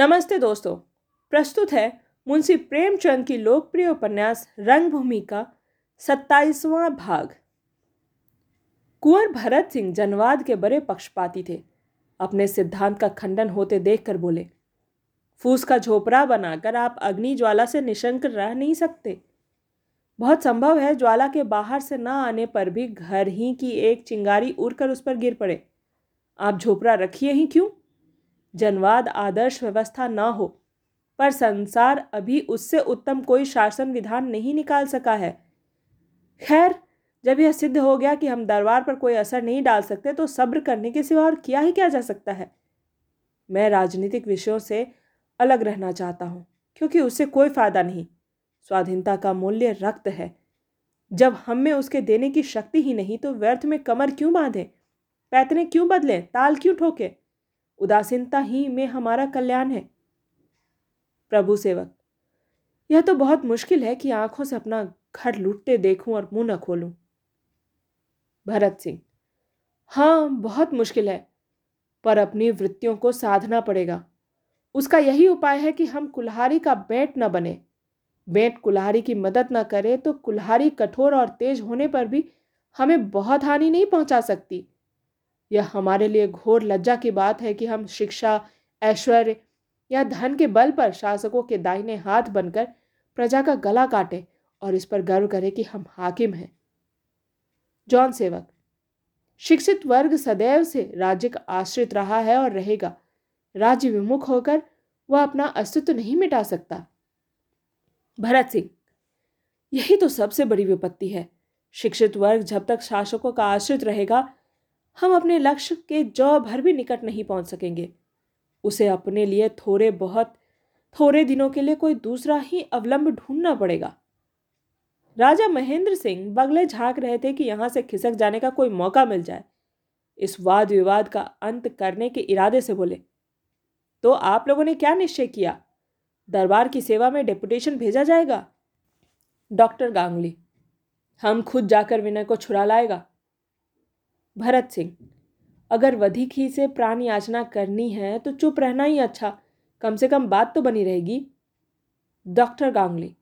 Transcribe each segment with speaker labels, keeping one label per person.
Speaker 1: नमस्ते दोस्तों। प्रस्तुत है मुंशी प्रेमचंद की लोकप्रिय उपन्यास रंगभूमि का सत्ताईसवां भाग। कुंवर भरत सिंह जनवाद के बड़े पक्षपाती थे। अपने सिद्धांत का खंडन होते देखकर बोले, फूस का झोपड़ा बनाकर आप अग्नि ज्वाला से निशंक रह नहीं सकते। बहुत संभव है ज्वाला के बाहर से न आने पर भी घर ही की एक चिंगारी उड़कर उस पर गिर पड़े। आप झोपड़ा रखिए ही क्यों? जनवाद, आदर्श व्यवस्था न हो, पर संसार अभी उससे उत्तम कोई शासन विधान नहीं निकाल सका है। खैर, जब यह सिद्ध हो गया कि हम दरबार पर कोई असर नहीं डाल सकते तो सब्र करने के सिवा और क्या ही किया जा सकता है? मैं राजनीतिक विषयों से अलग रहना चाहता हूँ, क्योंकि उससे कोई फ़ायदा नहीं। स्वाधीनता का मूल्य रक्त है। जब हम में उसके देने की शक्ति ही नहीं तो व्यर्थ में कमर क्यों बांधे? पैतने क्यों बदलें? ताल क्यों ठोके? उदासीनता ही में हमारा कल्याण है। प्रभु सेवक, यह तो बहुत मुश्किल है कि आँखों से अपना घर लूटते देखूँ और मुँह न खोलूं। भरत सिंह हाँ बहुत मुश्किल है, पर अपनी वृत्तियों को साधना पड़ेगा। उसका यही उपाय है कि हम कुल्हारी का बेट न बने। बेट कुल्हारी की मदद न करे तो कुल्हारी कठोर और तेज होने पर भी हमें बहुत हानि नहीं पहुँचा सकती। यह हमारे लिए घोर लज्जा की बात है कि हम शिक्षा, ऐश्वर्य या धन के बल पर शासकों के दाहिने हाथ बनकर प्रजा का गला काटे और इस पर गर्व करें कि हम हाकिम हैं। जॉन सेवक, शिक्षित वर्ग सदैव से राज्य का आश्रित रहा है और रहेगा। राज्य विमुख होकर वह अपना अस्तित्व नहीं मिटा सकता। भरत सिंह, यही तो सबसे बड़ी विपत्ति है। शिक्षित वर्ग जब तक शासकों का आश्रित रहेगा हम अपने लक्ष्य के जौ भर भी निकट नहीं पहुँच सकेंगे। उसे अपने लिए थोड़े बहुत, थोड़े दिनों के लिए कोई दूसरा ही अवलंब ढूंढना पड़ेगा। राजा महेंद्र सिंह बगले झाँक रहे थे कि यहाँ से खिसक जाने का कोई मौका मिल जाए। इस वाद विवाद का अंत करने के इरादे से बोले तो आप लोगों ने क्या निश्चय किया? दरबार की सेवा में डेपुटेशन भेजा जाएगा? डॉक्टर गांगुली, हम खुद जाकर विनय को छुड़ा लाएगा। भरत सिंह, अगर वधिक ही से प्राण याचना करनी है तो चुप रहना ही अच्छा कम से कम बात तो बनी रहेगी। डॉक्टर गांगली,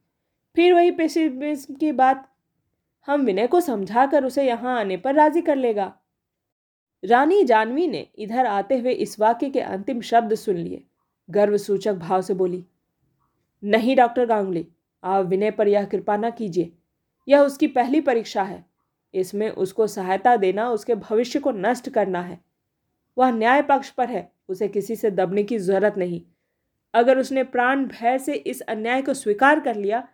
Speaker 1: फिर वही पेशिमिज्म की बात, हम विनय को समझा कर उसे यहाँ आने पर राज़ी कर लेगा। रानी जानवी ने इधर आते हुए इस वाक्य के अंतिम शब्द सुन लिए। गर्व सूचक भाव से बोली, नहीं डॉक्टर गांगुली, आप विनय पर यह कृपा न कीजिए। यह उसकी पहली परीक्षा है। इसमें उसको सहायता देना, उसके भविष्य को नष्ट करना है। वह न्याय पक्ष पर है, उसे किसी से दबने की ज़रूरत नहीं। अगर उसने प्राण भय से इस अन्याय को स्वीकार कर लिया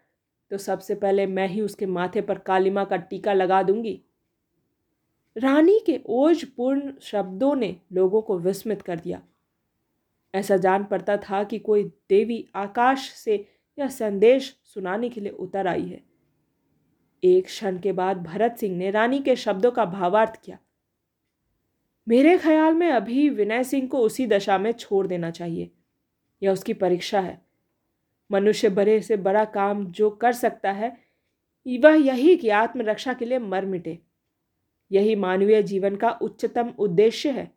Speaker 1: तो सबसे पहले मैं ही उसके माथे पर कालिमा का टीका लगा दूँगी। रानी के ओजपूर्ण शब्दों ने लोगों को विस्मित कर दिया। ऐसा जान पड़ता था कि कोई देवी आकाश से यह संदेश सुनाने के लिए उतर आई है। एक क्षण के बाद भरत सिंह ने रानी के शब्दों का भावार्थ किया। मेरे ख्याल में अभी विनय सिंह को उसी दशा में छोड़ देना चाहिए। यह उसकी परीक्षा है। मनुष्य बड़े से बड़ा काम जो कर सकता है, वह यही कि आत्मरक्षा के लिए मर मिटे। यही मानवीय जीवन का उच्चतम उद्देश्य है।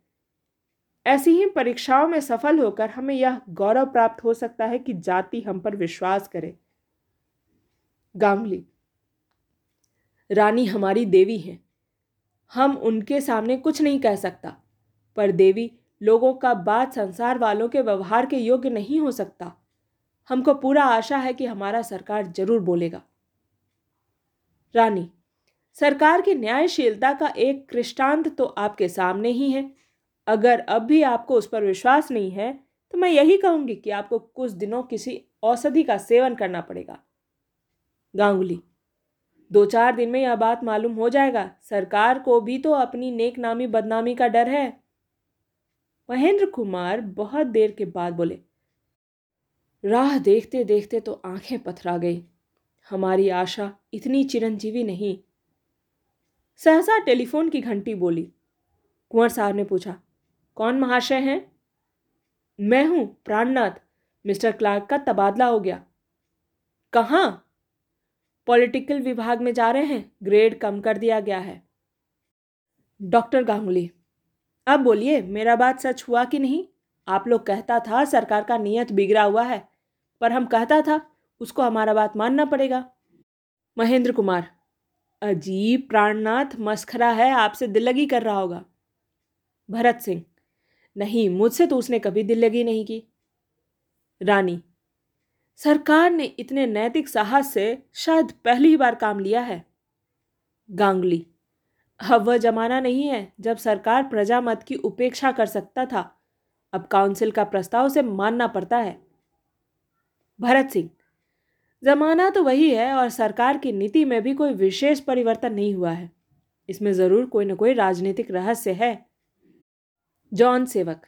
Speaker 1: ऐसी ही परीक्षाओं में सफल होकर हमें यह गौरव प्राप्त हो सकता है कि जाति हम पर विश्वास करे। गांगुली रानी हमारी देवी हैं। हम उनके सामने कुछ नहीं कह सकता, पर देवी लोगों का बात संसार वालों के व्यवहार के योग्य नहीं हो सकता। हमको पूरा आशा है कि हमारा सरकार ज़रूर बोलेगा। रानी, सरकार की न्यायशीलता का एक कृष्टांत तो आपके सामने ही है। अगर अब भी आपको उस पर विश्वास नहीं है तो मैं यही कहूँगी कि आपको कुछ दिनों किसी औषधि का सेवन करना पड़ेगा। गांगुली दो चार दिन में यह बात मालूम हो जाएगा। सरकार को भी तो अपनी नेक नामी बदनामी का डर है। महेंद्र कुमार बहुत देर के बाद बोले, राह देखते देखते तो आँखें पथरा गई। हमारी आशा इतनी चिरंजीवी नहीं। सहसा टेलीफोन की घंटी बोली। कुंवर साहब ने पूछा, कौन महाशय हैं? मैं हूँ प्राणनाथ। मिस्टर क्लार्क का तबादला हो गया। कहाँ? पॉलिटिकल विभाग में जा रहे हैं, ग्रेड कम कर दिया गया है। डॉक्टर गांगुली, अब बोलिए, मेरा बात सच हुआ कि नहीं? आप लोग कहता था सरकार का नियत बिगड़ा हुआ है, पर हम कहता था उसको हमारा बात मानना पड़ेगा। महेंद्र कुमार, अजीब प्राणनाथ मस्खरा है, आपसे दिल्लगी कर रहा होगा। भरत सिंह, नहीं, मुझसे तो उसने कभी दिल लगी नहीं की। रानी सरकार ने इतने नैतिक साहस से शायद पहली बार काम लिया है। गांगली, अब वह जमाना नहीं है जब सरकार प्रजा मत की उपेक्षा कर सकता था। अब काउंसिल का प्रस्ताव से मानना पड़ता है। भरत सिंह, जमाना तो वही है और सरकार की नीति में भी कोई विशेष परिवर्तन नहीं हुआ है। इसमें ज़रूर कोई ना कोई राजनीतिक रहस्य है। जॉन सेवक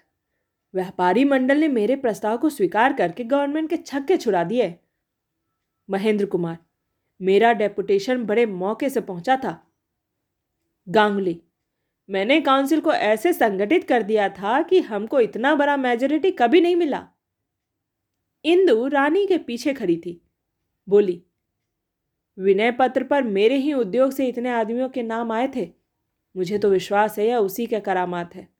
Speaker 1: व्यापारी मंडल ने मेरे प्रस्ताव को स्वीकार करके गवर्नमेंट के छक्के छुड़ा दिए। महेंद्र कुमार, मेरा डेपुटेशन बड़े मौके से पहुँचा था। गांगुली, मैंने काउंसिल को ऐसे संगठित कर दिया था कि हमको इतना बड़ा मेजोरिटी कभी नहीं मिला। इंदु रानी के पीछे खड़ी थी। बोली, विनय पत्र पर मेरे ही उद्योग से इतने आदमियों के नाम आए थे। मुझे तो विश्वास है या उसी के करामात है।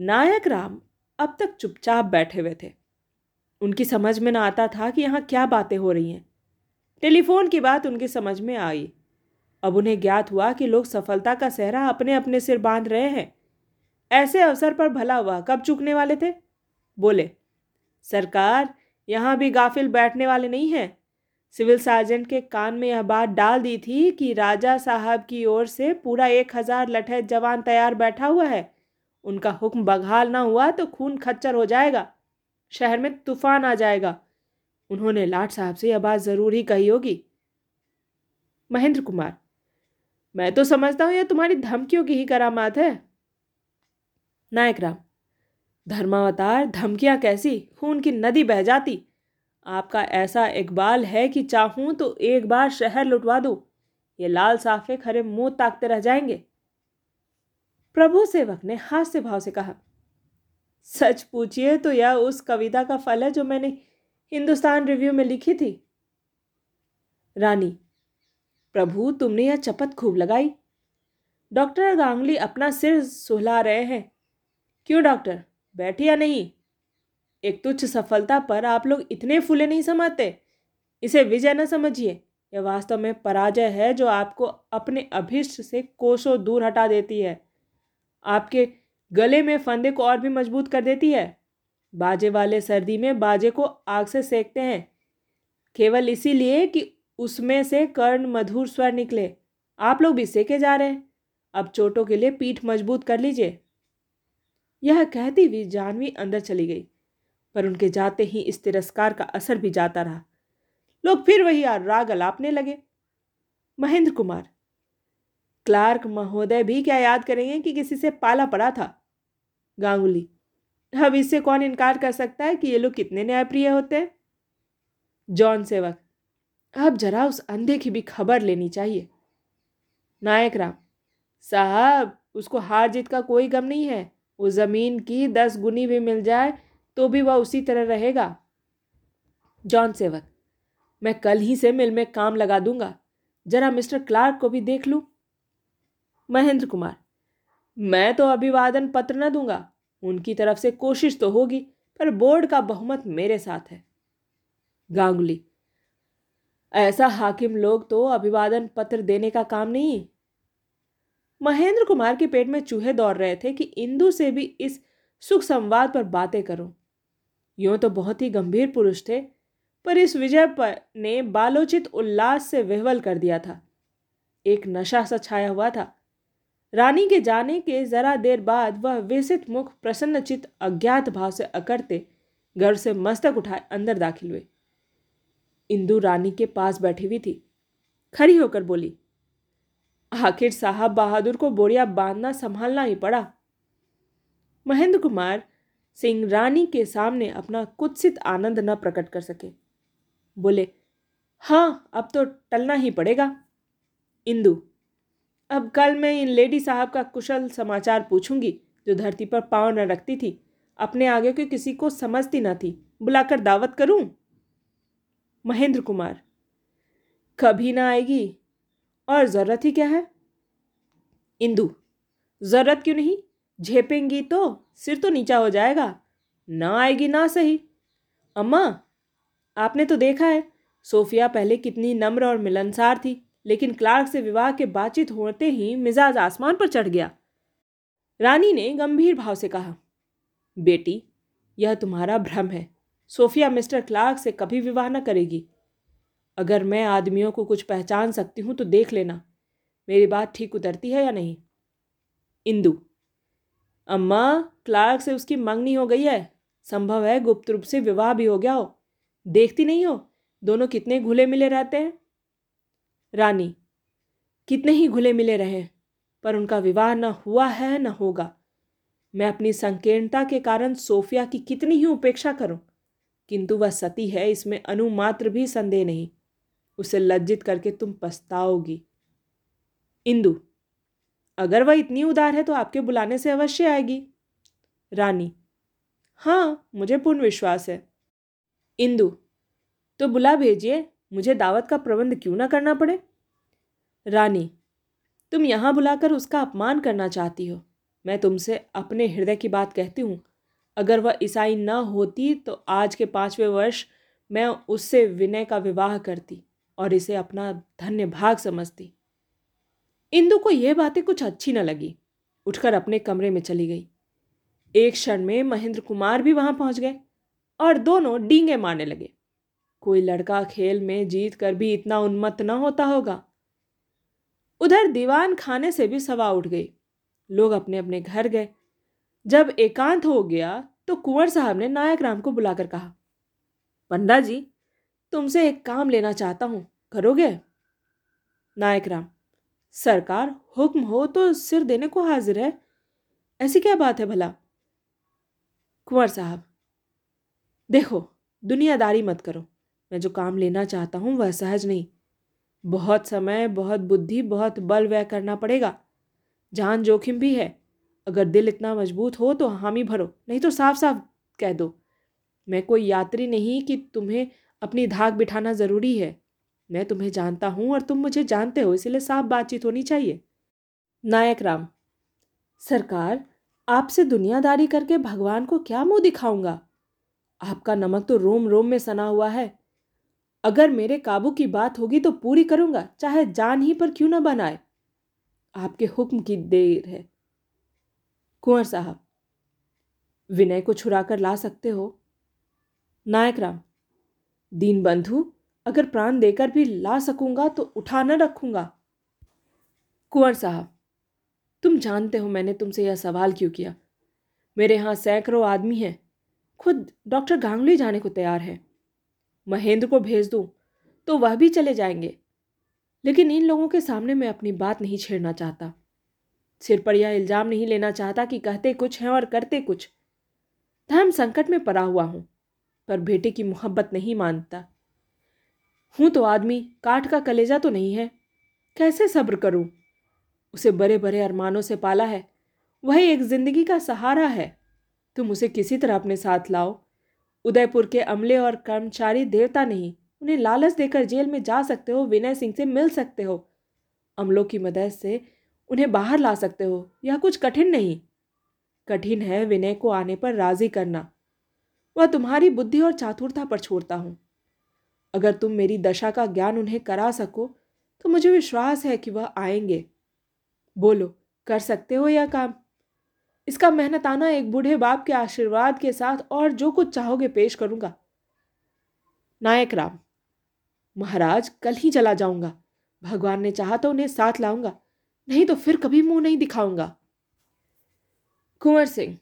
Speaker 1: नायक राम अब तक चुपचाप बैठे हुए थे। उनकी समझ में ना आता था कि यहाँ क्या बातें हो रही हैं। टेलीफोन की बात उनकी समझ में आई। अब उन्हें ज्ञात हुआ कि लोग सफलता का सहरा अपने अपने सिर बाँध रहे हैं। ऐसे अवसर पर भला हुआ, कब चुकने वाले थे? बोले, सरकार, यहाँ भी गाफिल बैठने वाले नहीं हैं। सिविल सार्जेंट के कान में यह बात डाल दी थी कि राजा साहब की ओर से पूरा एक हज़ार लठे जवान तैयार बैठा हुआ है। उनका हुक्म बघाल ना हुआ तो खून खच्चर हो जाएगा। शहर में तूफ़ान आ जाएगा। उन्होंने लाट साहब से यह बात ज़रूर ही कही होगी। महेंद्र कुमार, मैं तो समझता हूँ यह तुम्हारी धमकियों की ही करामात है। नायक राम, धर्मावतार धमकियाँ कैसी? खून की नदी बह जाती। आपका ऐसा इकबाल है कि चाहूँ तो एक बार शहर लुटवा दूँ। ये लाल साफे खरे मुँह ताकते रह जाएँगे। प्रभु सेवक ने हास्य भाव से कहा, सच पूछिए तो यह उस कविता का फल है जो मैंने हिंदुस्तान रिव्यू में लिखी थी। रानी, प्रभु तुमने यह चपत खूब लगाई। डॉक्टर गांगली अपना सिर सुहला रहे हैं। क्यों डॉक्टर, बैठे या नहीं? एक तुच्छ सफलता पर आप लोग इतने फूले नहीं समाते। इसे विजय न समझिए। यह वास्तव में पराजय है जो आपको अपने अभिष्ट से कोसों दूर हटा देती है। आपके गले में फंदे को और भी मज़बूत कर देती है। बाजे वाले सर्दी में बाजे को आग से सेकते हैं। केवल इसीलिए कि उसमें से कर्ण मधुर स्वर निकले। आप लोग भी सेके जा रहे हैं। अब चोटों के लिए पीठ मज़बूत कर लीजिए। यह कहती हुई जानवी अंदर चली गई, पर उनके जाते ही इस तिरस्कार का असर भी जाता रहा। लोग फिर वही राग अलापने लगे। महेंद्र कुमार क्लार्क महोदय भी क्या याद करेंगे कि किसी से पाला पड़ा था? गांगुली, अब इससे कौन इनकार कर सकता है कि ये लोग कितने न्यायप्रिय होते हैं? जॉन सेवक, अब जरा उस अंधे की भी खबर लेनी चाहिए। नायक राम, साहब, उसको हार जीत का कोई गम नहीं है। वो ज़मीन की दस गुनी भी मिल जाए तो भी वह उसी तरह रहेगा। जॉन सेवक, मैं कल ही से मिल में काम लगा दूँगा। जरा मिस्टर क्लार्क को भी देख लूँ। महेंद्र कुमार। मैं तो अभिवादन पत्र न दूँगा। उनकी तरफ़ से कोशिश तो होगी, पर बोर्ड का बहुमत मेरे साथ है। गांगुली, ऐसा हाकिम लोग तो अभिवादन पत्र देने का काम नहीं महेंद्र कुमार के पेट में चूहे दौड़ रहे थे कि इंदु से भी इस सुख संवाद पर बातें करो। यूँ तो बहुत ही गंभीर पुरुष थे, पर इस विजय पर ने बालोचित उल्लास से विह्वल कर दिया था। एक नशा सा छाया हुआ था। रानी के जाने के जरा देर बाद वह विसित मुख प्रसन्नचित अज्ञात भाव से अकड़ते घर से मस्तक उठाए अंदर दाखिल हुए। इंदु रानी के पास बैठी हुई थी। खड़ी होकर बोली, आखिर साहब बहादुर को बोरिया बांधना संभालना ही पड़ा। महेंद्र कुमार सिंह रानी के सामने अपना कुत्सित आनंद न प्रकट कर सके। बोले हाँ अब तो टलना ही पड़ेगा। इंदु अब कल मैं इन लेडी साहब का कुशल समाचार पूछूँगी, जो धरती पर पाँव न रखती थी, अपने आगे के किसी को समझती न थी। बुलाकर दावत करूँ? महेंद्र कुमार। कभी ना आएगी। और ज़रूरत ही क्या है? इंदु। ज़रूरत क्यों नहीं? झेपेंगी तो सिर तो नीचा हो जाएगा। ना आएगी ना सही। अम्मा, आपने तो देखा है, सोफिया पहले कितनी नम्र और मिलनसार थी। लेकिन क्लार्क से विवाह के बातचीत होते ही मिजाज आसमान पर चढ़ गया। रानी ने गंभीर भाव से कहा, बेटी, यह तुम्हारा भ्रम है। सोफिया मिस्टर क्लार्क से कभी विवाह न करेगी। अगर मैं आदमियों को कुछ पहचान सकती हूँ तो देख लेना, मेरी बात ठीक उतरती है या नहीं। इंदु, अम्मा, क्लार्क से उसकी मंगनी हो गई है। संभव है गुप्त रूप से विवाह भी हो गया हो। देखती नहीं हो, दोनों कितने घुले मिले रहते हैं। रानी, कितने ही घुले मिले रहे, पर उनका विवाह न हुआ है न होगा। मैं अपनी संकीर्णता के कारण सोफिया की कितनी ही उपेक्षा करूँ, किंतु वह सती है, इसमें अनुमात्र भी संदेह नहीं। उसे लज्जित करके तुम पछताओगी। इंदु, अगर वह इतनी उदार है तो आपके बुलाने से अवश्य आएगी। रानी हाँ मुझे पूर्ण विश्वास है। इंदु तो बुला भेजिए। मुझे दावत का प्रबंध क्यों ना करना पड़े? रानी, तुम यहाँ बुलाकर उसका अपमान करना चाहती हो। मैं तुमसे अपने हृदय की बात कहती हूँ। अगर वह ईसाई न होती तो आज के पाँचवें वर्ष मैं उससे विनय का विवाह करती और इसे अपना धन्य भाग समझती। इंदु को यह बातें कुछ अच्छी न लगी। उठकर अपने कमरे में चली गई। एक क्षण में महेंद्र कुमार भी वहाँ पहुँच गए और दोनों डींगे मारने लगे। कोई लड़का खेल में जीत कर भी इतना उन्मत्त न होता होगा। उधर दीवान खाने से भी सवा उठ गई। लोग अपने अपने घर गए। जब एकांत हो गया तो कुंवर साहब ने नायक राम को बुलाकर कहा, पंडा जी, तुमसे एक काम लेना चाहता हूँ। करोगे? नायक राम, सरकार, हुक्म हो तो सिर देने को हाजिर है। ऐसी क्या बात है भला? कुंवर साहब, देखो, दुनियादारी मत करो। मैं जो काम लेना चाहता हूँ वह सहज नहीं। बहुत समय, बहुत बुद्धि, बहुत बल व्यय करना पड़ेगा। जान जोखिम भी है। अगर दिल इतना मज़बूत हो तो हामी भरो, नहीं तो साफ़ साफ़ कह दो। मैं कोई यात्री नहीं कि तुम्हें अपनी धाक बिठाना ज़रूरी है। मैं तुम्हें जानता हूँ और तुम मुझे जानते हो, इसलिए साफ़ बातचीत होनी चाहिए। नायक राम, सरकार, आपसे दुनियादारी करके भगवान को क्या मुँह दिखाऊँगा? आपका नमक तो रोम रोम में सना हुआ है। अगर मेरे काबू की बात होगी तो पूरी करूँगा, चाहे जान ही पर क्यों ना बनाए। आपके हुक्म की देर है। कुंवर साहब, विनय को छुरा कर ला सकते हो? नायक राम, दीन बंधु, अगर प्राण देकर भी ला सकूँगा तो उठा न रखूँगा। कुंवर साहब, तुम जानते हो मैंने तुमसे यह सवाल क्यों किया? मेरे यहाँ सैकड़ों आदमी हैं। खुद डॉक्टर गांगुली जाने को तैयार है। महेंद्र को भेज दूँ तो वह भी चले जाएँगे। लेकिन इन लोगों के सामने मैं अपनी बात नहीं छेड़ना चाहता। सिर पर यह इल्ज़ाम नहीं लेना चाहता कि कहते कुछ हैं और करते कुछ। धर्म संकट में पड़ा हुआ हूँ, पर बेटे की मोहब्बत नहीं मानता। हूँ तो आदमी, काठ का कलेजा तो नहीं है। कैसे सब्र करूँ? उसे बड़े बड़े अरमानों से पाला है। वह एक ज़िंदगी का सहारा है। तुम उसे किसी तरह अपने साथ लाओ उदयपुर के अमले और कर्मचारी देवता नहीं। उन्हें लालच देकर जेल में जा सकते हो, विनय सिंह से मिल सकते हो। अमलों की मदद से उन्हें बाहर ला सकते हो, यह कुछ कठिन नहीं। कठिन है विनय को आने पर राज़ी करना। वह तुम्हारी बुद्धि और चातुरता पर छोड़ता हूँ। अगर तुम मेरी दशा का ज्ञान उन्हें करा सको तो मुझे विश्वास है कि वह आएँगे। बोलो, कर सकते हो यह काम? इसका मेहनताना एक बूढ़े बाप के आशीर्वाद के साथ और जो कुछ चाहोगे पेश करूँगा। नायक राम, महाराज, कल ही चला जाऊँगा। भगवान ने चाहा तो उन्हें साथ लाऊँगा, नहीं तो फिर कभी मुँह नहीं दिखाऊँगा। कुंवर सिंह,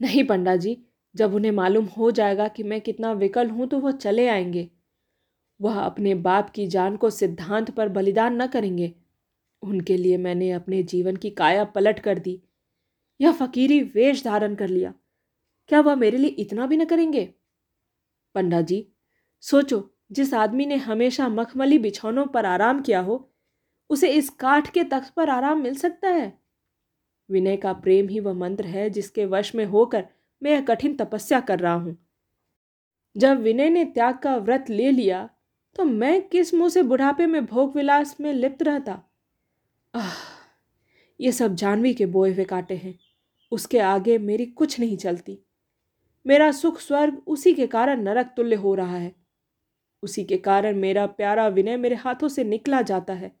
Speaker 1: नहीं पंडा जी, जब उन्हें मालूम हो जाएगा कि मैं कितना विकल हूँ तो वह चले आएँगे। वह अपने बाप की जान को सिद्धांत पर बलिदान न करेंगे। उनके लिए मैंने अपने जीवन की काया पलट कर दी। यह फकीरी वेश धारण कर लिया। क्या वह मेरे लिए इतना भी न करेंगे? पंडा जी सोचो, जिस आदमी ने हमेशा मखमली बिछौनों पर आराम किया हो, उसे इस काठ के तख्त पर आराम मिल सकता है? विनय का प्रेम ही वह मंत्र है जिसके वश में होकर मैं यह कठिन तपस्या कर रहा हूँ। जब विनय ने त्याग का व्रत ले लिया तो मैं किस मुँह से बुढ़ापे में भोग विलास में लिप्त रहता? आह, ये सब जानवी के बोए हुए काटे हैं। उसके आगे मेरी कुछ नहीं चलती। मेरा सुख स्वर्ग उसी के कारण नरक तुल्य हो रहा है। उसी के कारण मेरा प्यारा विनय मेरे हाथों से निकला जाता है।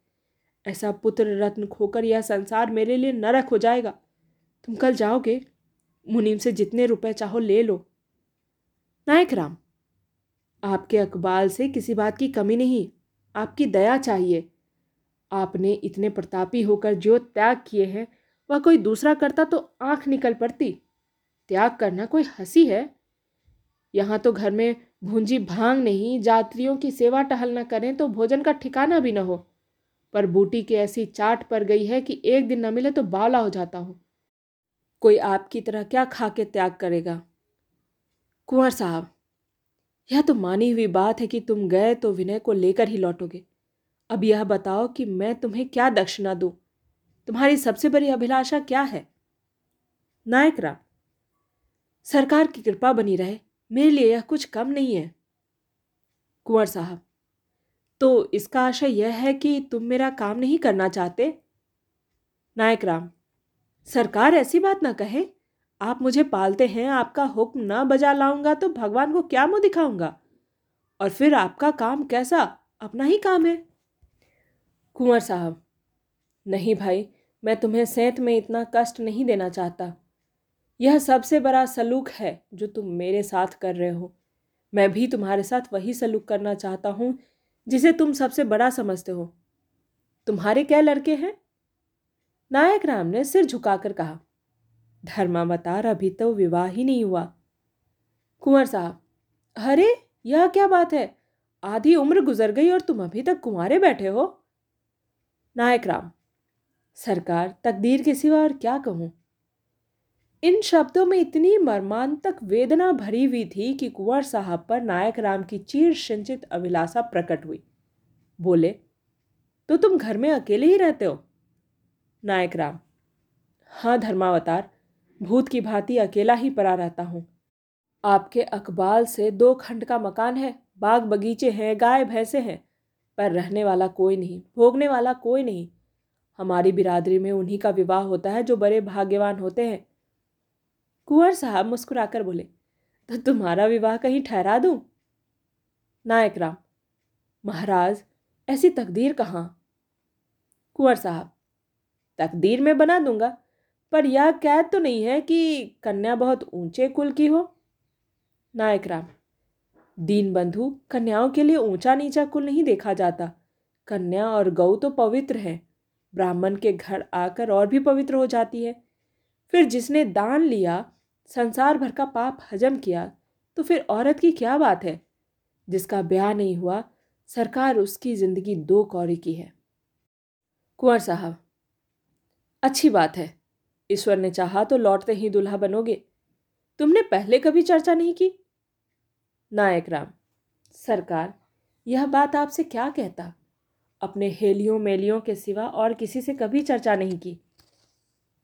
Speaker 1: ऐसा पुत्र रत्न खोकर यह संसार मेरे लिए नरक हो जाएगा। तुम कल जाओगे? मुनीम से जितने रुपए चाहो ले लो। नायक राम, आपके अकबाल से किसी बात की कमी नहीं। आपकी दया चाहिए। आपने इतने प्रतापी होकर जो त्याग किए हैं वह कोई दूसरा करता तो आँख निकल पड़ती। त्याग करना कोई हँसी है? यहाँ तो घर में भूंजी भाँग नहीं, जात्रियों की सेवा टहल न करें तो भोजन का ठिकाना भी न हो। पर बूटी की ऐसी चाट पर गई है कि एक दिन न मिले तो बावला हो जाता हूँ। कोई आपकी तरह क्या खा के त्याग करेगा? कुंवर साहब, यह तो मानी हुई बात है कि तुम गए तो विनय को लेकर ही लौटोगे। अब यह बताओ कि मैं तुम्हें क्या दक्षिणा दूँ? तुम्हारी सबसे बड़ी अभिलाषा क्या है? नायक राम, सरकार की कृपा बनी रहे, मेरे लिए यह कुछ कम नहीं है। कुंवर साहब तो इसका आशय यह है कि तुम मेरा काम नहीं करना चाहते? नायक राम, सरकार ऐसी बात ना कहे। आप मुझे पालते हैं, आपका हुक्म ना बजा लाऊँगा तो भगवान को क्या मुँह दिखाऊँगा? और फिर आपका काम कैसा? अपना ही काम है। कुंवर साहब, नहीं भाई मैं तुम्हें सेंत में इतना कष्ट नहीं देना चाहता। यह सबसे बड़ा सलूक है जो तुम मेरे साथ कर रहे हो। मैं भी तुम्हारे साथ वही सलूक करना चाहता हूँ, जिसे तुम सबसे बड़ा समझते हो। तुम्हारे क्या लड़के हैं? नायक राम ने सिर झुकाकर कहा धर्मावतार अभी तो विवाह ही नहीं हुआ। कुंवर साहब, अरे, यह क्या बात है? आधी उम्र गुजर गई और तुम अभी तक कुंवारे बैठे हो। नायक राम सरकार, तकदीर के सिवा और क्या कहूँ? इन शब्दों में इतनी मर्मांतक वेदना भरी हुई थी कि कुंवर साहब पर नायक राम की चीर संचित अभिलाषा प्रकट हुई। बोले तो तुम घर में अकेले ही रहते हो? नायक राम हाँ धर्मावतार, भूत की भांति अकेला ही पड़ा रहता हूँ। आपके अकबाल से दो खंड का मकान है, बाग बगीचे हैं, गाय भैंसे हैं, पर रहने वाला कोई नहीं, भोगने वाला कोई नहीं। हमारी बिरादरी में उन्हीं का विवाह होता है जो बड़े भाग्यवान होते हैं। कुंवर साहब मुस्कुराकर बोले तो तुम्हारा विवाह कहीं ठहरा दूँ? नायक राम, महाराज, ऐसी तकदीर कहाँ? कुंवर साहब, तकदीर में बना दूँगा, पर यह कैद तो नहीं है कि कन्या बहुत ऊँचे कुल की हो? नायक राम दीन बंधु कन्याओं के लिए ऊँचा नीचा कुल नहीं देखा जाता। कन्या और गऊ तो पवित्र है। ब्राह्मण के घर आकर और भी पवित्र हो जाती है। फिर जिसने दान लिया, संसार भर का पाप हजम किया तो फिर औरत की क्या बात है? जिसका ब्याह नहीं हुआ, सरकार उसकी ज़िंदगी दो कौड़ी की है। कुंवर साहब, अच्छी बात है। ईश्वर ने चाहा तो लौटते ही दुल्हा बनोगे। तुमने पहले कभी चर्चा नहीं की? नायक राम, सरकार, यह बात आपसे क्या कहता? अपने हेलियों, मेलियों के सिवा और किसी से कभी चर्चा नहीं की।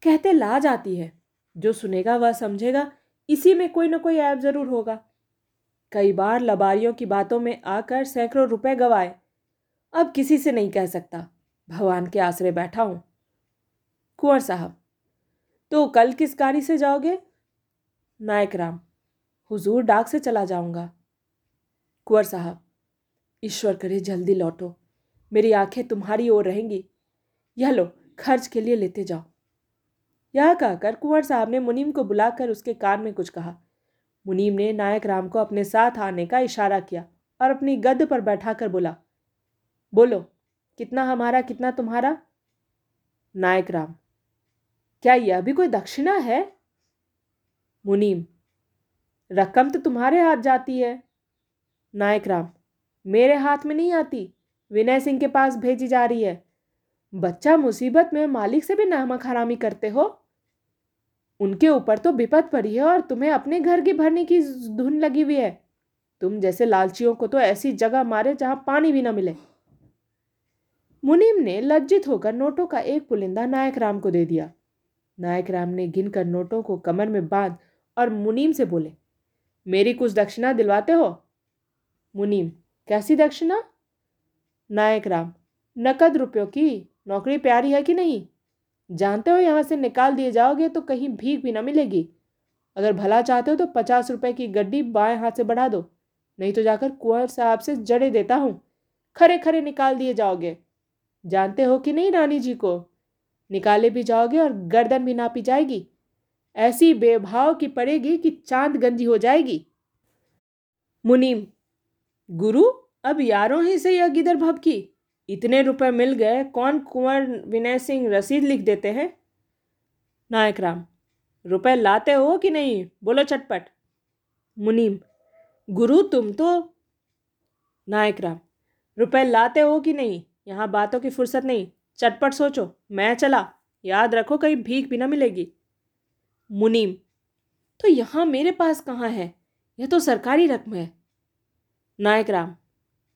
Speaker 1: कहते लाज आती है। जो सुनेगा वह समझेगा। इसी में कोई ना कोई ऐप ज़रूर होगा। कई बार लबारियों की बातों में आकर सैकड़ों रुपए गवाए। अब किसी से नहीं कह सकता। भगवान के आसरे बैठा हूँ। कुंवर साहब तो कल किस गाड़ी से जाओगे? नायक राम, हुजूर डाक से चला जाऊँगा। कुंवर साहब, ईश्वर करे जल्दी लौटो। मेरी आँखें तुम्हारी ओर रहेंगी। यह लो, खर्च के लिए लेते जाओ। यह कहकर कुंवर साहब ने मुनीम को बुलाकर उसके कान में कुछ कहा। मुनीम ने नायक राम को अपने साथ आने का इशारा किया और अपनी गद्द पर बैठाकर बोला, बोलो, कितना हमारा, कितना तुम्हारा? नायक राम, क्या यह भी कोई दक्षिणा है? मुनीम, रकम तो तुम्हारे हाथ जाती है। नायक राम, मेरे हाथ में नहीं आती। विनय सिंह के पास भेजी जा रही है। बच्चा मुसीबत में मालिक से भी नामक हरामी करते हो? उनके ऊपर तो विपत पड़ी है और तुम्हें अपने घर की भरने की धुन लगी हुई है। तुम जैसे लालचियों को तो ऐसी जगह मारे जहाँ पानी भी ना मिले। मुनीम ने लज्जित होकर नोटों का एक पुलिंदा नायक राम को दे दिया। नायक राम ने गिनकर नोटों को कमर में बाँध और मुनीम से बोले, मेरी कुछ दक्षिणा दिलवाते हो? मुनीम, कैसी दक्षिणा? नायक राम, नकद रुपयों की नौकरी प्यारी है कि नहीं? जानते हो यहाँ से निकाल दिए जाओगे तो कहीं भीख भी ना मिलेगी। अगर भला चाहते हो तो पचास रुपए की गड्डी बाएँ हाथ से बढ़ा दो, नहीं तो जाकर कुंवर साहब से जड़े देता हूँ। खरे खरे निकाल दिए जाओगे। जानते हो कि नहीं रानी जी को? निकाले भी जाओगे और गर्दन भी नापी जाएगी। ऐसी बेभाव की पड़ेगी कि चाँद गंजी हो जाएगी। मुनीम, गुरु? अब यारों ही से यह गिदर भब की। इतने रुपए मिल गए, कौन कुंवर विनय सिंह रसीद लिख देते हैं? नायक राम, रुपए लाते हो कि नहीं? बोलो चटपट। मुनीम, गुरु तुम तो। नायक राम, रुपए लाते हो कि नहीं? यहाँ बातों की फुर्सत नहीं। चटपट सोचो, मैं चला। याद रखो, कहीं भीख भी ना मिलेगी। मुनीम तो यहाँ मेरे पास कहाँ है? यह तो सरकारी रकम है। नायक राम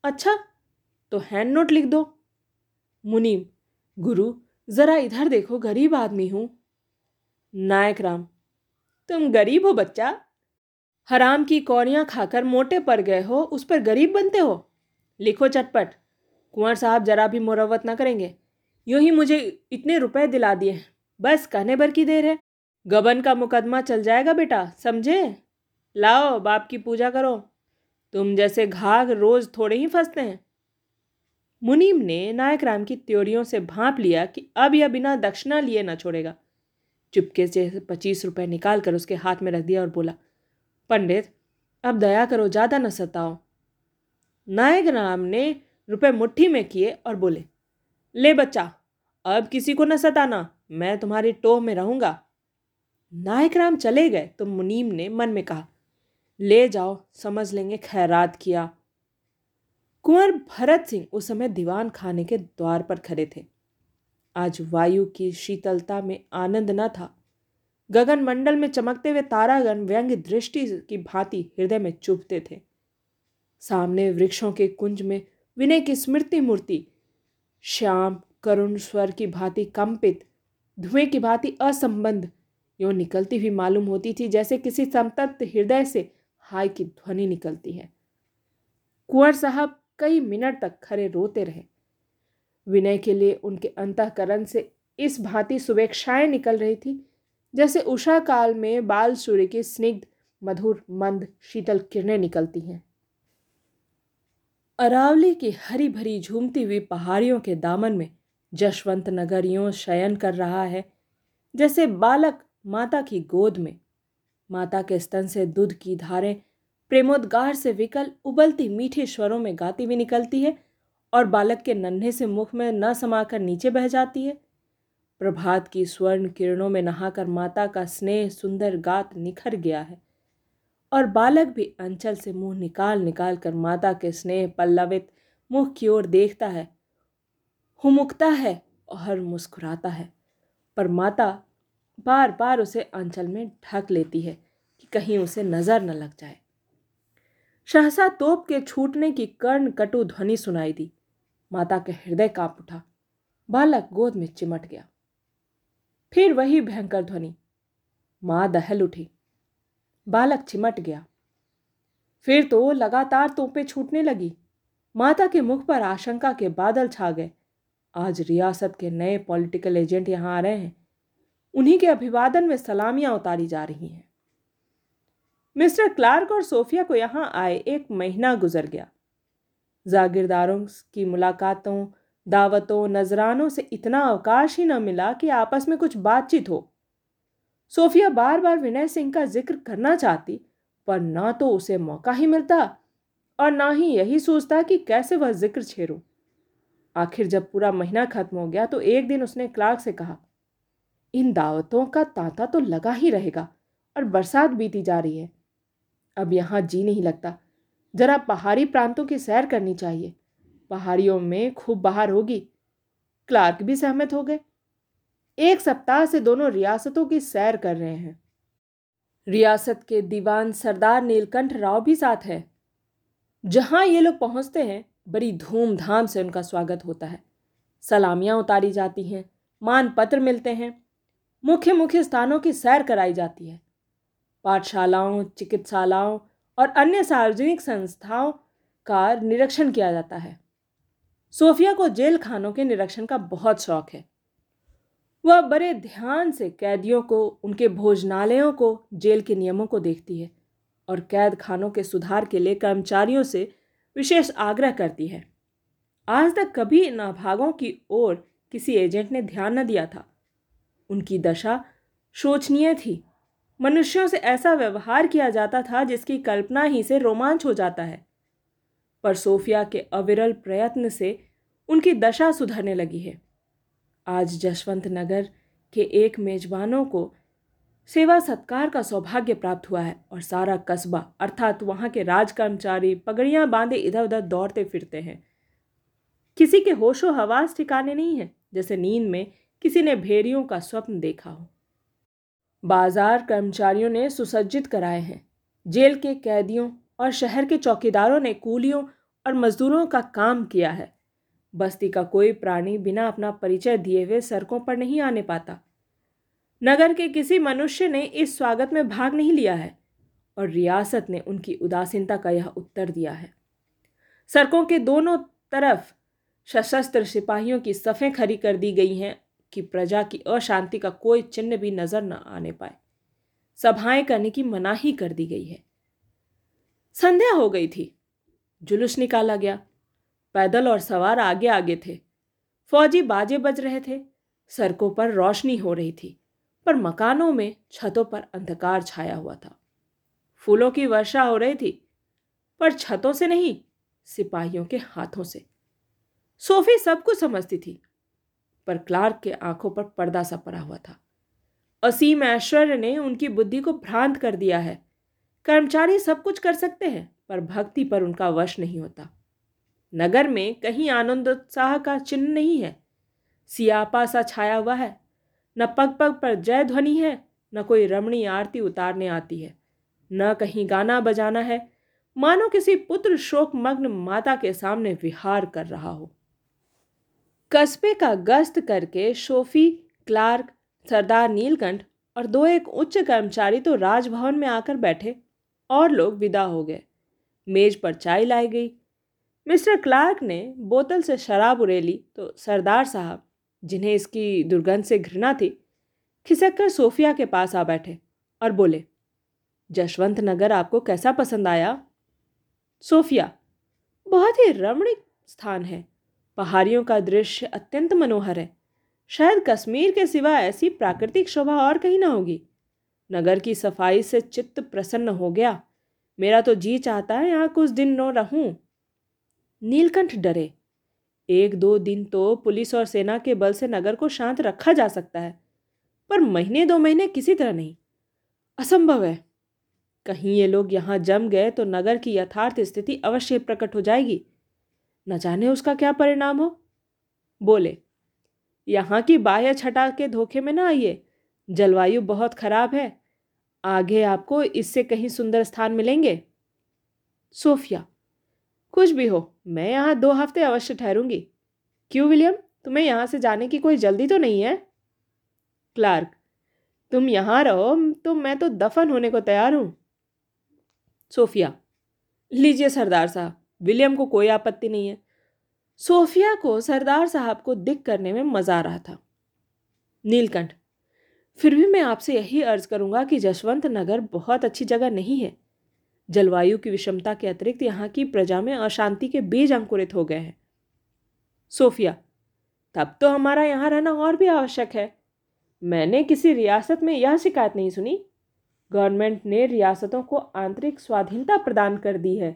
Speaker 1: अच्छा तो हैंड नोट लिख दो। मुनीम, गुरु, जरा इधर देखो, गरीब आदमी हूँ। नायक राम, तुम गरीब हो बच्चा? हराम की कौड़ियाँ खाकर मोटे पड़ गए हो, उस पर गरीब बनते हो? लिखो चटपट। कुंवर साहब जरा भी मुरवत ना करेंगे। यूँ ही मुझे इतने रुपए दिला दिए हैं। बस कहने भर की देर है। गबन का मुकदमा चल जाएगा बेटा, समझे? लाओ, बाप की पूजा करो। तुम जैसे घाघ रोज थोड़े ही फंसते हैं। मुनीम ने नायक राम की त्योरियों से भांप लिया कि अब यह बिना दक्षिणा लिए ना छोड़ेगा। चुपके से पच्चीस रुपए निकाल कर उसके हाथ में रख दिया और बोला, पंडित, अब दया करो, ज़्यादा न सताओ। नायक राम ने रुपए मुट्ठी में किए और बोले, ले बच्चा, अब किसी को न सताना, मैं तुम्हारी टोह में रहूँगा। नायक राम चले गए तो मुनीम ने मन में कहा ले जाओ, समझ लेंगे, खैरात किया। कुंवर भरत सिंह उस समय दीवान खाने के द्वार पर खड़े थे। आज वायु की शीतलता में आनंद न था। गगन मंडल में चमकते हुए तारागण व्यंग दृष्टि की भांति हृदय में चुभते थे। सामने वृक्षों के कुंज में विनय की स्मृति मूर्ति, श्याम, करुण स्वर की भांति कंपित, धुएँ की भांति असंबंध, यो निकलती हुई मालूम होती थी जैसे किसी संतप्त हृदय से हाय की ध्वनि निकलती है। कुंवर साहब कई मिनट तक खड़े रोते रहे। विनय के लिए उनके अंतकरण से इस भांति सुवेक्षाएँ निकल रही थी, जैसे उषा काल में बाल सूर्य की स्निग्ध, मधुर, मंद, शीतल किरणें निकलती हैं। अरावली की हरी भरी झूमती हुई पहाड़ियों के दामन में जशवंत नगर यूँ शयन कर रहा है, जैसे बालक माता की गोद में। माता के स्तन से दूध की धारें प्रेमोद्गार से विकल, उबलती मीठे स्वरों में गाती हुई निकलती है और बालक के नन्हे से मुख में न समाकर नीचे बह जाती है। प्रभात की स्वर्ण किरणों में नहाकर माता का स्नेह सुंदर गात निखर गया है और बालक भी अंचल से मुँह निकाल निकाल कर माता के स्नेह पल्लवित मुख की ओर देखता है हुमुकता है और मुस्कुराता है। पर माता बार बार उसे अंचल में ढक लेती है कि कहीं उसे नज़र न लग जाए। सहसा तोप के छूटने की कर्ण कटु ध्वनि सुनाई दी। माता के हृदय काँप उठा। बालक गोद में चिमट गया। फिर वही भयंकर ध्वनि। माँ दहल उठी। बालक चिमट गया। फिर तो लगातार तोपें छूटने लगी। माता के मुख पर आशंका के बादल छा गए। आज रियासत के नए पॉलिटिकल एजेंट यहाँ आ रहे हैं। उन्हीं के अभिवादन में सलामियाँ उतारी जा रही हैं। मिस्टर क्लार्क और सोफिया को यहाँ आए एक महीना गुजर गया। जागीरदारों की मुलाकातों, दावतों, नजरानों से इतना अवकाश ही न मिला कि आपस में कुछ बातचीत हो। सोफिया बार बार विनय सिंह का ज़िक्र करना चाहती, पर ना तो उसे मौका ही मिलता और ना ही यही सोचता कि कैसे वह ज़िक्र छेड़ो। आखिर जब पूरा महीना खत्म हो गया तो एक दिन उसने क्लार्क से कहा इन दावतों का तांता तो लगा ही रहेगा और बरसात बीती जा रही है। अब यहाँ जी नहीं लगता। जरा पहाड़ी प्रांतों की सैर करनी चाहिए। पहाड़ियों में खूब बाहर होगी। क्लार्क भी सहमत हो गए। एक सप्ताह से दोनों रियासतों की सैर कर रहे हैं। रियासत के दीवान सरदार नीलकंठ राव भी साथ है। जहाँ ये लोग पहुँचते हैं, बड़ी धूमधाम से उनका स्वागत होता है। सलामियाँ उतारी जाती हैं। मान पत्र मिलते हैं। मुख्य मुख्य स्थानों की सैर कराई जाती है। पाठशालाओं, चिकित्सालयों और अन्य सार्वजनिक संस्थाओं का निरीक्षण किया जाता है। सोफिया को जेल खानों के निरीक्षण का बहुत शौक है। वह बड़े ध्यान से कैदियों को, उनके भोजनालयों को जेल के नियमों को देखती है और कैद खानों के सुधार के लिए कर्मचारियों से विशेष आग्रह करती है। आज तक कभी इन अभागों की ओर किसी एजेंट ने ध्यान न दिया था। उनकी दशा शोचनीय थी। मनुष्यों से ऐसा व्यवहार किया जाता था जिसकी कल्पना ही से रोमांच हो जाता है। पर सोफिया के अविरल प्रयत्न से उनकी दशा सुधरने लगी है। आज जशवंत नगर के एक मेजबानों को सेवा सत्कार का सौभाग्य प्राप्त हुआ है और सारा कस्बा, अर्थात वहाँ के राज कर्मचारी पगड़ियाँ बांधे इधर उधर दौड़ते फिरते हैं। किसी के होशो हवास ठिकाने नहीं है, जैसे नींद में किसी ने भेड़ियों का स्वप्न देखा हो। बाज़ार कर्मचारियों ने सुसज्जित कराए हैं। जेल के कैदियों और शहर के चौकीदारों ने कूलियों और मजदूरों का काम किया है। बस्ती का कोई प्राणी बिना अपना परिचय दिए हुए सड़कों पर नहीं आने पाता। नगर के किसी मनुष्य ने इस स्वागत में भाग नहीं लिया है और रियासत ने उनकी उदासीनता का यह उत्तर दिया है। सड़कों के दोनों तरफ़ सशस्त्र सिपाहियों की सफ़ें खड़ी कर दी गई हैं कि प्रजा की अशांति का कोई चिन्ह भी नज़र न आने पाए। सभाएँ करने की मनाही कर दी गई है। संध्या हो गई थी। जुलूस निकाला गया। पैदल और सवार आगे आगे थे। फौजी बाजे बज रहे थे। सड़कों पर रोशनी हो रही थी, पर मकानों में छतों पर अंधकार छाया हुआ था। फूलों की वर्षा हो रही थी, पर छतों से नहीं, सिपाहियों के हाथों से। सोफी सब कुछ समझती थी। पर क्लार्क के आँखों पर पर्दा सा पड़ा हुआ था। असीम ऐश्वर्य ने उनकी बुद्धि को भ्रांत कर दिया है। कर्मचारी सब कुछ कर सकते हैं, पर भक्ति पर उनका वश नहीं होता। नगर में कहीं आनंदोत्साह का चिन्ह नहीं है। सियापा सा छाया हुआ है। न पग पग पर जय ध्वनि है, न कोई रमणी आरती उतारने आती है। न कहीं गाना बजाना है। मानो किसी पुत्र शोक मग्न माता के सामने विहार कर रहा हो। कस्बे का गश्त करके शोफी, क्लार्क, सरदार नीलकंठ और दो एक उच्च कर्मचारी तो राजभवन में आकर बैठे और लोग विदा हो गए। मेज पर चाय लाई गई। मिस्टर क्लार्क ने बोतल से शराब उड़ेली तो सरदार साहब, जिन्हें इसकी दुर्गंध से घृणा थी खिसक कर सोफिया के पास आ बैठे और बोले, जशवंत नगर आपको कैसा पसंद आया? सोफिया, बहुत ही रमणीक स्थान है। पहाड़ियों का दृश्य अत्यंत मनोहर है। शायद कश्मीर के सिवा ऐसी प्राकृतिक शोभा और कहीं ना होगी। नगर की सफ़ाई से चित्त प्रसन्न हो गया। मेरा तो जी चाहता है यहाँ कुछ दिन न रहूँ। नीलकंठ डरे। एक दो दिन तो पुलिस और सेना के बल से नगर को शांत रखा जा सकता है, पर महीने दो महीने किसी तरह नहीं। असंभव है। कहीं ये लोग यहाँ जम गए तो नगर की यथार्थ स्थिति अवश्य प्रकट हो जाएगी। न जाने उसका क्या परिणाम हो? बोले, यहाँ की बाह्य छटा के धोखे में ना आइए। जलवायु बहुत खराब है। आगे आपको इससे कहीं सुंदर स्थान मिलेंगे। सोफिया, कुछ भी हो, मैं यहाँ दो हफ़्ते अवश्य ठहरूँगी। क्यों विलियम? तुम्हें यहाँ से जाने की कोई जल्दी तो नहीं है? क्लार्क, तुम यहाँ रहो तो मैं तो दफन होने को तैयार हूँ। सोफिया, लीजिए सरदार साहब। विलियम को कोई आपत्ति नहीं है। सोफिया को सरदार साहब को दिक करने में मज़ा आ रहा था। नीलकंठ, फिर भी मैं आपसे यही अर्ज़ करूँगा कि जसवंत नगर बहुत अच्छी जगह नहीं है। जलवायु की विषमता के अतिरिक्त यहाँ की प्रजा में अशांति के बीज अंकुरित हो गए हैं। सोफिया, तब तो हमारा यहाँ रहना और भी आवश्यक है। मैंने किसी रियासत में यह शिकायत नहीं सुनी। गवर्नमेंट ने रियासतों को आंतरिक स्वाधीनता प्रदान कर दी है।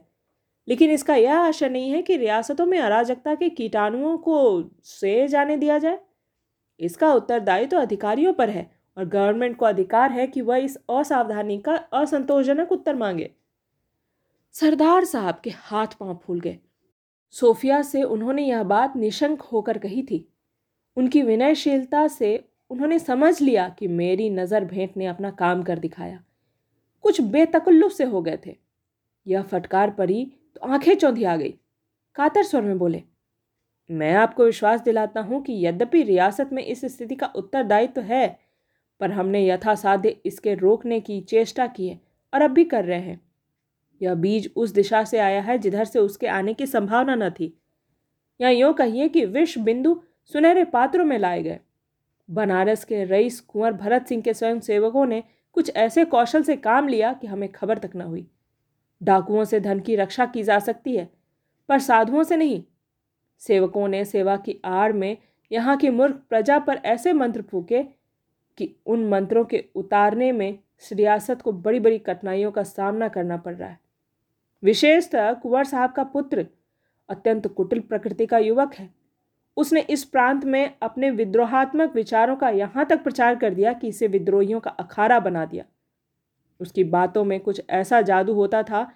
Speaker 1: लेकिन इसका यह आशा नहीं है कि रियासतों में अराजकता के कीटाणुओं को से जाने दिया जाए। इसका उत्तरदायी तो अधिकारियों पर है और गवर्नमेंट को अधिकार है कि वह इस असावधानी का असंतोषजनक उत्तर मांगे। सरदार साहब के हाथ पाँव फूल गए। सोफिया से उन्होंने यह बात निशंक होकर कही थी। उनकी विनयशीलता से उन्होंने समझ लिया कि मेरी नज़र भेंट ने अपना काम कर दिखाया। कुछ बेतकल्लुफ से हो गए थे। यह फटकार पड़ी आँखें चौंधी आ गई। कातर स्वर में बोले, मैं आपको विश्वास दिलाता हूँ कि यद्यपि रियासत में इस स्थिति का उत्तरदायित्व तो है, पर हमने यथासाध्य इसके रोकने की चेष्टा की है और अब भी कर रहे हैं। यह बीज उस दिशा से आया है जिधर से उसके आने की संभावना न थी। या यूँ कहिए कि विष बिंदु सुनहरे पात्रों में लाए गए। बनारस के रईस कुंवर भरत सिंह के स्वयं सेवकों ने कुछ ऐसे कौशल से काम लिया कि हमें खबर तक न हुई। डाकुओं से धन की रक्षा की जा सकती है, पर साधुओं से नहीं। सेवकों ने सेवा की आड़ में यहाँ की मूर्ख प्रजा पर ऐसे मंत्र फूके कि उन मंत्रों के उतारने में रियासत को बड़ी बड़ी कठिनाइयों का सामना करना पड़ रहा है। विशेषतः कुंवर साहब का पुत्र अत्यंत कुटिल प्रकृति का युवक है। उसने इस प्रांत में अपने विद्रोहात्मक विचारों का यहाँ तक प्रचार कर दिया कि इसे विद्रोहियों का अखाड़ा बना दिया। उसकी बातों में कुछ ऐसा जादू होता था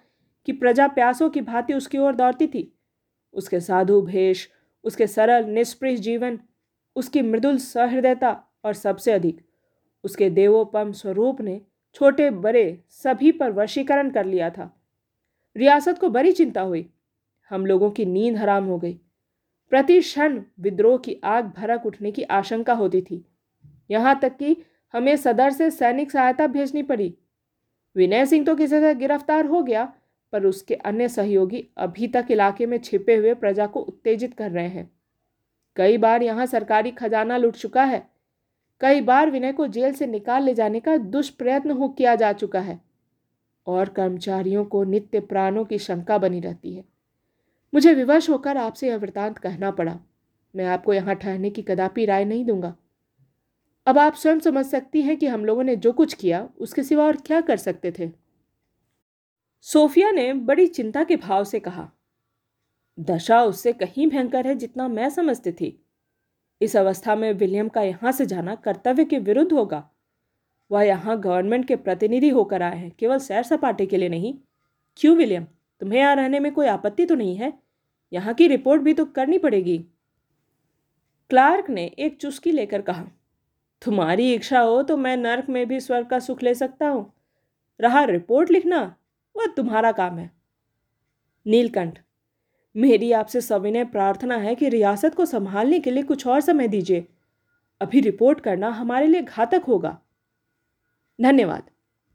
Speaker 1: कि प्रजा प्यासों की भांति उसकी ओर दौड़ती थी। उसके साधु भेष, उसके सरल निष्पृह जीवन, उसकी मृदुल सहृदयता और सबसे अधिक, उसके देवोपम स्वरूप ने छोटे बड़े सभी पर वशीकरण कर लिया था। रियासत को बड़ी चिंता हुई। हम लोगों की नींद हराम हो गई। प्रति क्षण विद्रोह की आग भड़क उठने की आशंका होती थी। यहाँ तक कि हमें सदर से सैनिक सहायता भेजनी पड़ी। विनय सिंह तो किसी से गिरफ़्तार हो गया, पर उसके अन्य सहयोगी अभी तक इलाके में छिपे हुए प्रजा को उत्तेजित कर रहे हैं। कई बार यहाँ सरकारी खजाना लुट चुका है। कई बार विनय को जेल से निकाल ले जाने का दुष्प्रयत्न हो किया जा चुका है, और कर्मचारियों को नित्य प्राणों की शंका बनी रहती है। मुझे विवश होकर आपसे यह वृतांत कहना पड़ा। मैं आपको यहाँ ठहरने की कदापि राय नहीं दूँगा। अब आप स्वयं समझ सकती हैं कि हम लोगों ने जो कुछ किया, उसके सिवा और क्या कर सकते थे। सोफिया ने बड़ी चिंता के भाव से कहा, दशा उससे कहीं भयंकर है जितना मैं समझती थी। इस अवस्था में विलियम का यहाँ से जाना कर्तव्य के विरुद्ध होगा। वह यहाँ गवर्नमेंट के प्रतिनिधि होकर आए हैं, केवल सैर सपाटे के लिए नहीं। क्यों विलियम? तुम्हें यहाँ रहने में कोई आपत्ति तो नहीं है? यहाँ की रिपोर्ट भी तो करनी पड़ेगी। क्लार्क ने एक चुस्की लेकर कहा तुम्हारी इच्छा हो तो मैं नर्क में भी स्वर्ग का सुख ले सकता हूँ। रहा रिपोर्ट लिखना, वह तुम्हारा काम है। नीलकंठ, मेरी आपसे सविनय प्रार्थना है कि रियासत को संभालने के लिए कुछ और समय दीजिए। अभी रिपोर्ट करना हमारे लिए घातक होगा। धन्यवाद।